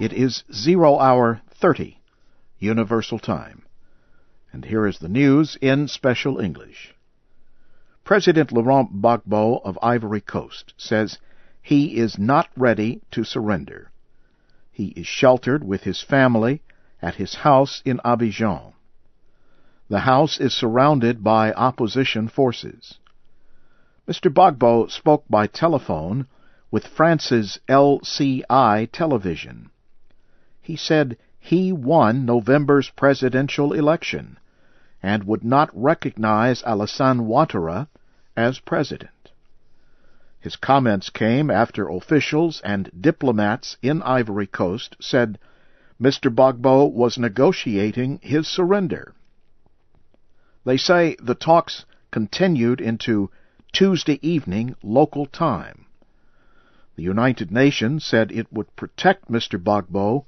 It is zero hour 30 Universal Time. And here is the news in special English. President Laurent Gbagbo of Ivory Coast says he is not ready to surrender. He is sheltered with his family at his house in Abidjan. The house is surrounded by opposition forces. Mr. Gbagbo spoke by telephone with France's LCI television. He said he won November's presidential election and would not recognize Alassane Ouattara as president. His comments came after officials and diplomats in Ivory Coast said Mr. Gbagbo was negotiating his surrender. They say the talks continued into Tuesday evening local time. The United Nations said it would protect Mr. Gbagbo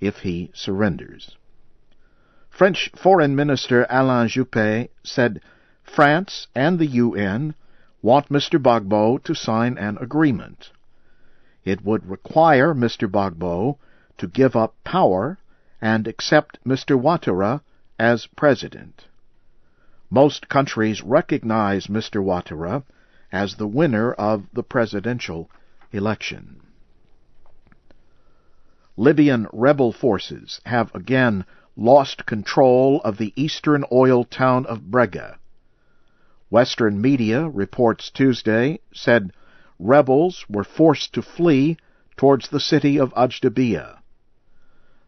if he surrenders. French Foreign Minister Alain Juppé said France and the UN want Mr. Gbagbo to sign an agreement. It would require Mr. Gbagbo to give up power and accept Mr. Ouattara as president. Most countries recognize Mr. Ouattara as the winner of the presidential election. Libyan rebel forces have again lost control of the eastern oil town of Brega. Western media reports Tuesday said rebels were forced to flee towards the city of Ajdabiya.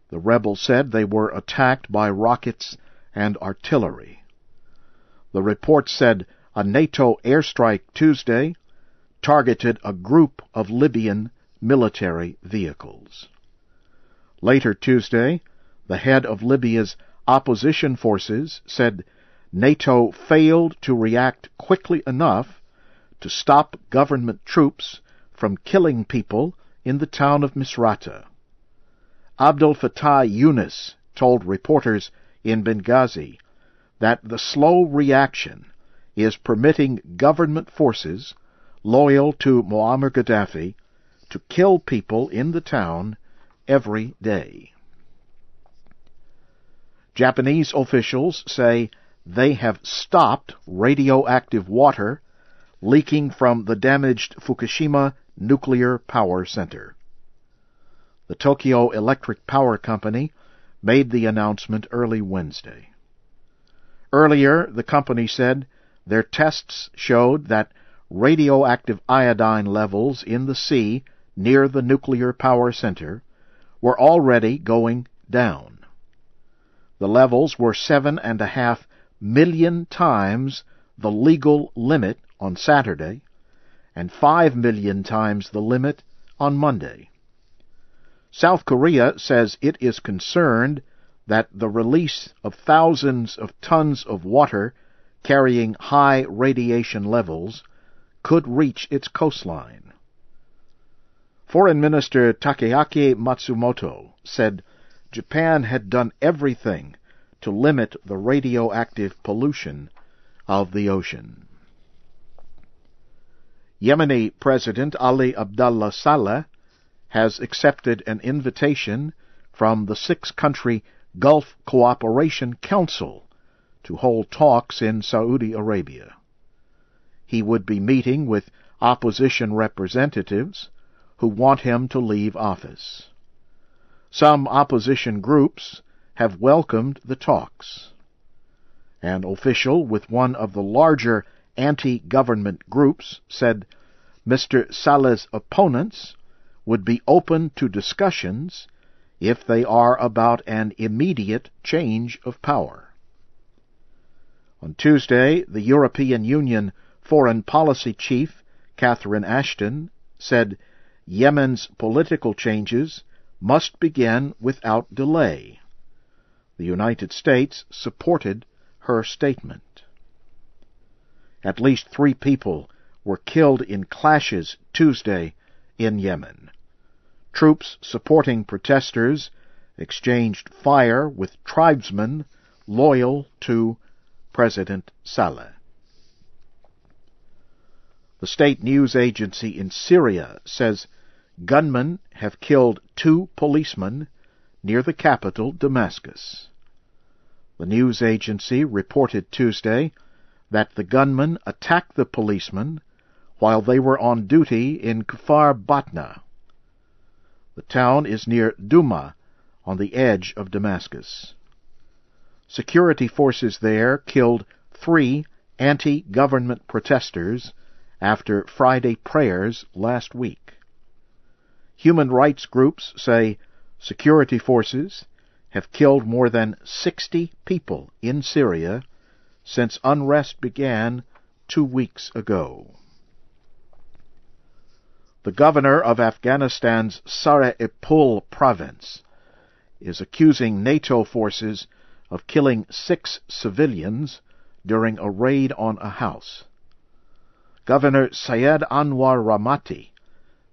The rebels said they were attacked by rockets and artillery. The report said a NATO airstrike Tuesday targeted a group of Libyan military vehicles. Later Tuesday, the head of Libya's opposition forces said NATO failed to react quickly enough to stop government troops from killing people in the town of Misrata. Abdel Fattah Yunus told reporters in Benghazi that the slow reaction is permitting government forces loyal to Muammar Gaddafi to kill people in the town every day. Japanese officials say they have stopped radioactive water leaking from the damaged Fukushima nuclear power center. The Tokyo Electric Power Company made the announcement early Wednesday. Earlier, the company said their tests showed that radioactive iodine levels in the sea near the nuclear power center were already going down. The levels were seven and a half million times the legal limit on Saturday and five million times the limit on Monday. South Korea says it is concerned that the release of thousands of tons of water carrying high radiation levels could reach its coastline. Foreign Minister Takeaki Matsumoto said Japan had done everything to limit the radioactive pollution of the ocean. Yemeni President Ali Abdullah Saleh has accepted an invitation from the six country Gulf Cooperation Council to hold talks in Saudi Arabia. He would be meeting with opposition representatives who want him to leave office. Some opposition groups have welcomed the talks. An official with one of the larger anti-government groups said Mr. Saleh's opponents would be open to discussions if they are about an immediate change of power. On Tuesday, the European Union Foreign Policy Chief, Catherine Ashton, said Yemen's political changes must begin without delay. The United States supported her statement. At least three people were killed in clashes Tuesday in Yemen. Troops supporting protesters exchanged fire with tribesmen loyal to President Saleh. The state news agency in Syria says gunmen have killed two policemen near the capital, Damascus. The news agency reported Tuesday that the gunmen attacked the policemen while they were on duty in Kfar Batna. The town is near Duma, on the edge of Damascus. Security forces there killed three anti-government protesters after Friday prayers last week. Human rights groups say security forces have killed more than 60 people in Syria since unrest began two weeks ago. The governor of Afghanistan's Sar-e-Pul province is accusing NATO forces of killing six civilians during a raid on a house. Governor Syed Anwar Rahmati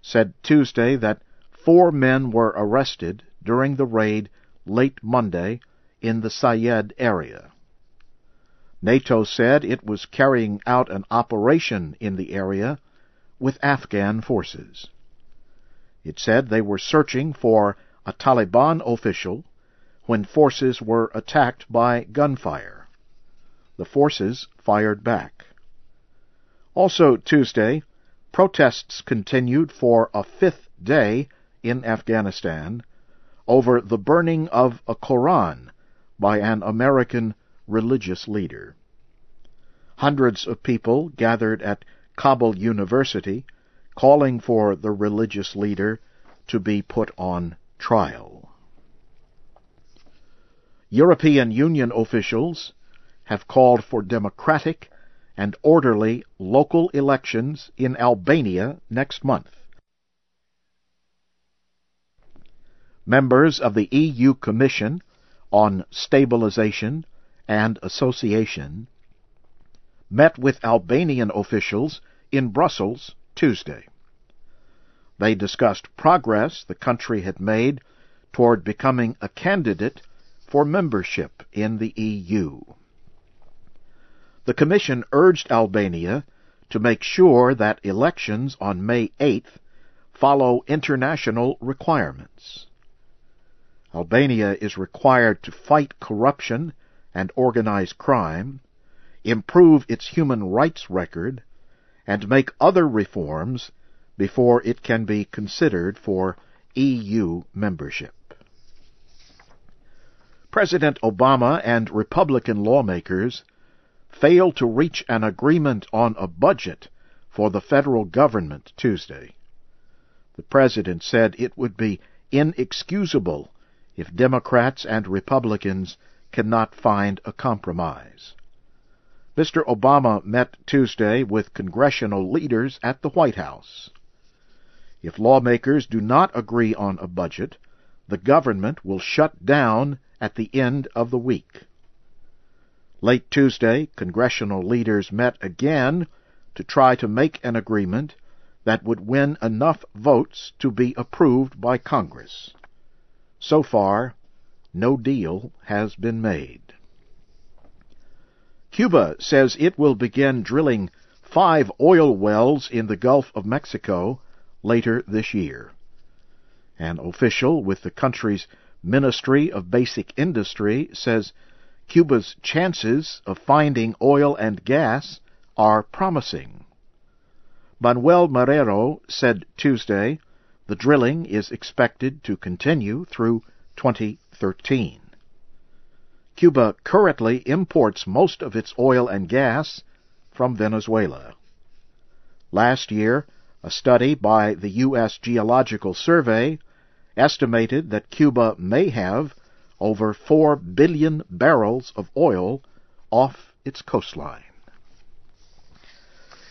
said Tuesday that four men were arrested during the raid late Monday in the Sayed area. NATO said it was carrying out an operation in the area with Afghan forces. It said they were searching for a Taliban official when forces were attacked by gunfire. The forces fired back. Also Tuesday, protests continued for a fifth day in Afghanistan over the burning of a Koran by an American religious leader. Hundreds of people gathered at Kabul University calling for the religious leader to be put on trial. European Union officials have called for democratic and orderly local elections in Albania next month. Members of the EU Commission on Stabilization and Association met with Albanian officials in Brussels Tuesday. They discussed progress the country had made toward becoming a candidate for membership in the EU. The Commission urged Albania to make sure that elections on May 8th follow international requirements. Albania is required to fight corruption and organized crime, improve its human rights record, and make other reforms before it can be considered for EU membership. President Obama and Republican lawmakers failed to reach an agreement on a budget for the federal government Tuesday. The president said it would be inexcusable if Democrats and Republicans cannot find a compromise. Mr. Obama met Tuesday with congressional leaders at the White House. If lawmakers do not agree on a budget, the government will shut down at the end of the week. Late Tuesday, congressional leaders met again to try to make an agreement that would win enough votes to be approved by Congress. So far, no deal has been made. Cuba says it will begin drilling five oil wells in the Gulf of Mexico later this year. An official with the country's Ministry of Basic Industry says Cuba's chances of finding oil and gas are promising. Manuel Marrero said Tuesday the drilling is expected to continue through 2013. Cuba currently imports most of its oil and gas from Venezuela. Last year, a study by the U.S. Geological Survey estimated that Cuba may have over 4 billion barrels of oil off its coastline.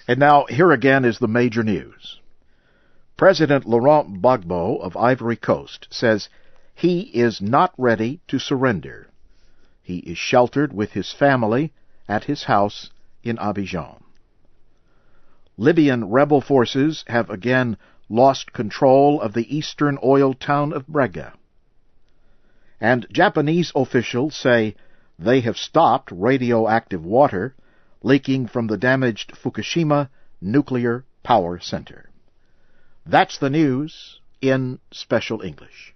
And now, here again is the major news. President Laurent Gbagbo of Ivory Coast says he is not ready to surrender. He is sheltered with his family at his house in Abidjan. Libyan rebel forces have again lost control of the eastern oil town of Brega and Japanese officials say they have stopped radioactive water leaking from the damaged Fukushima nuclear power center. That's the news. in Special English.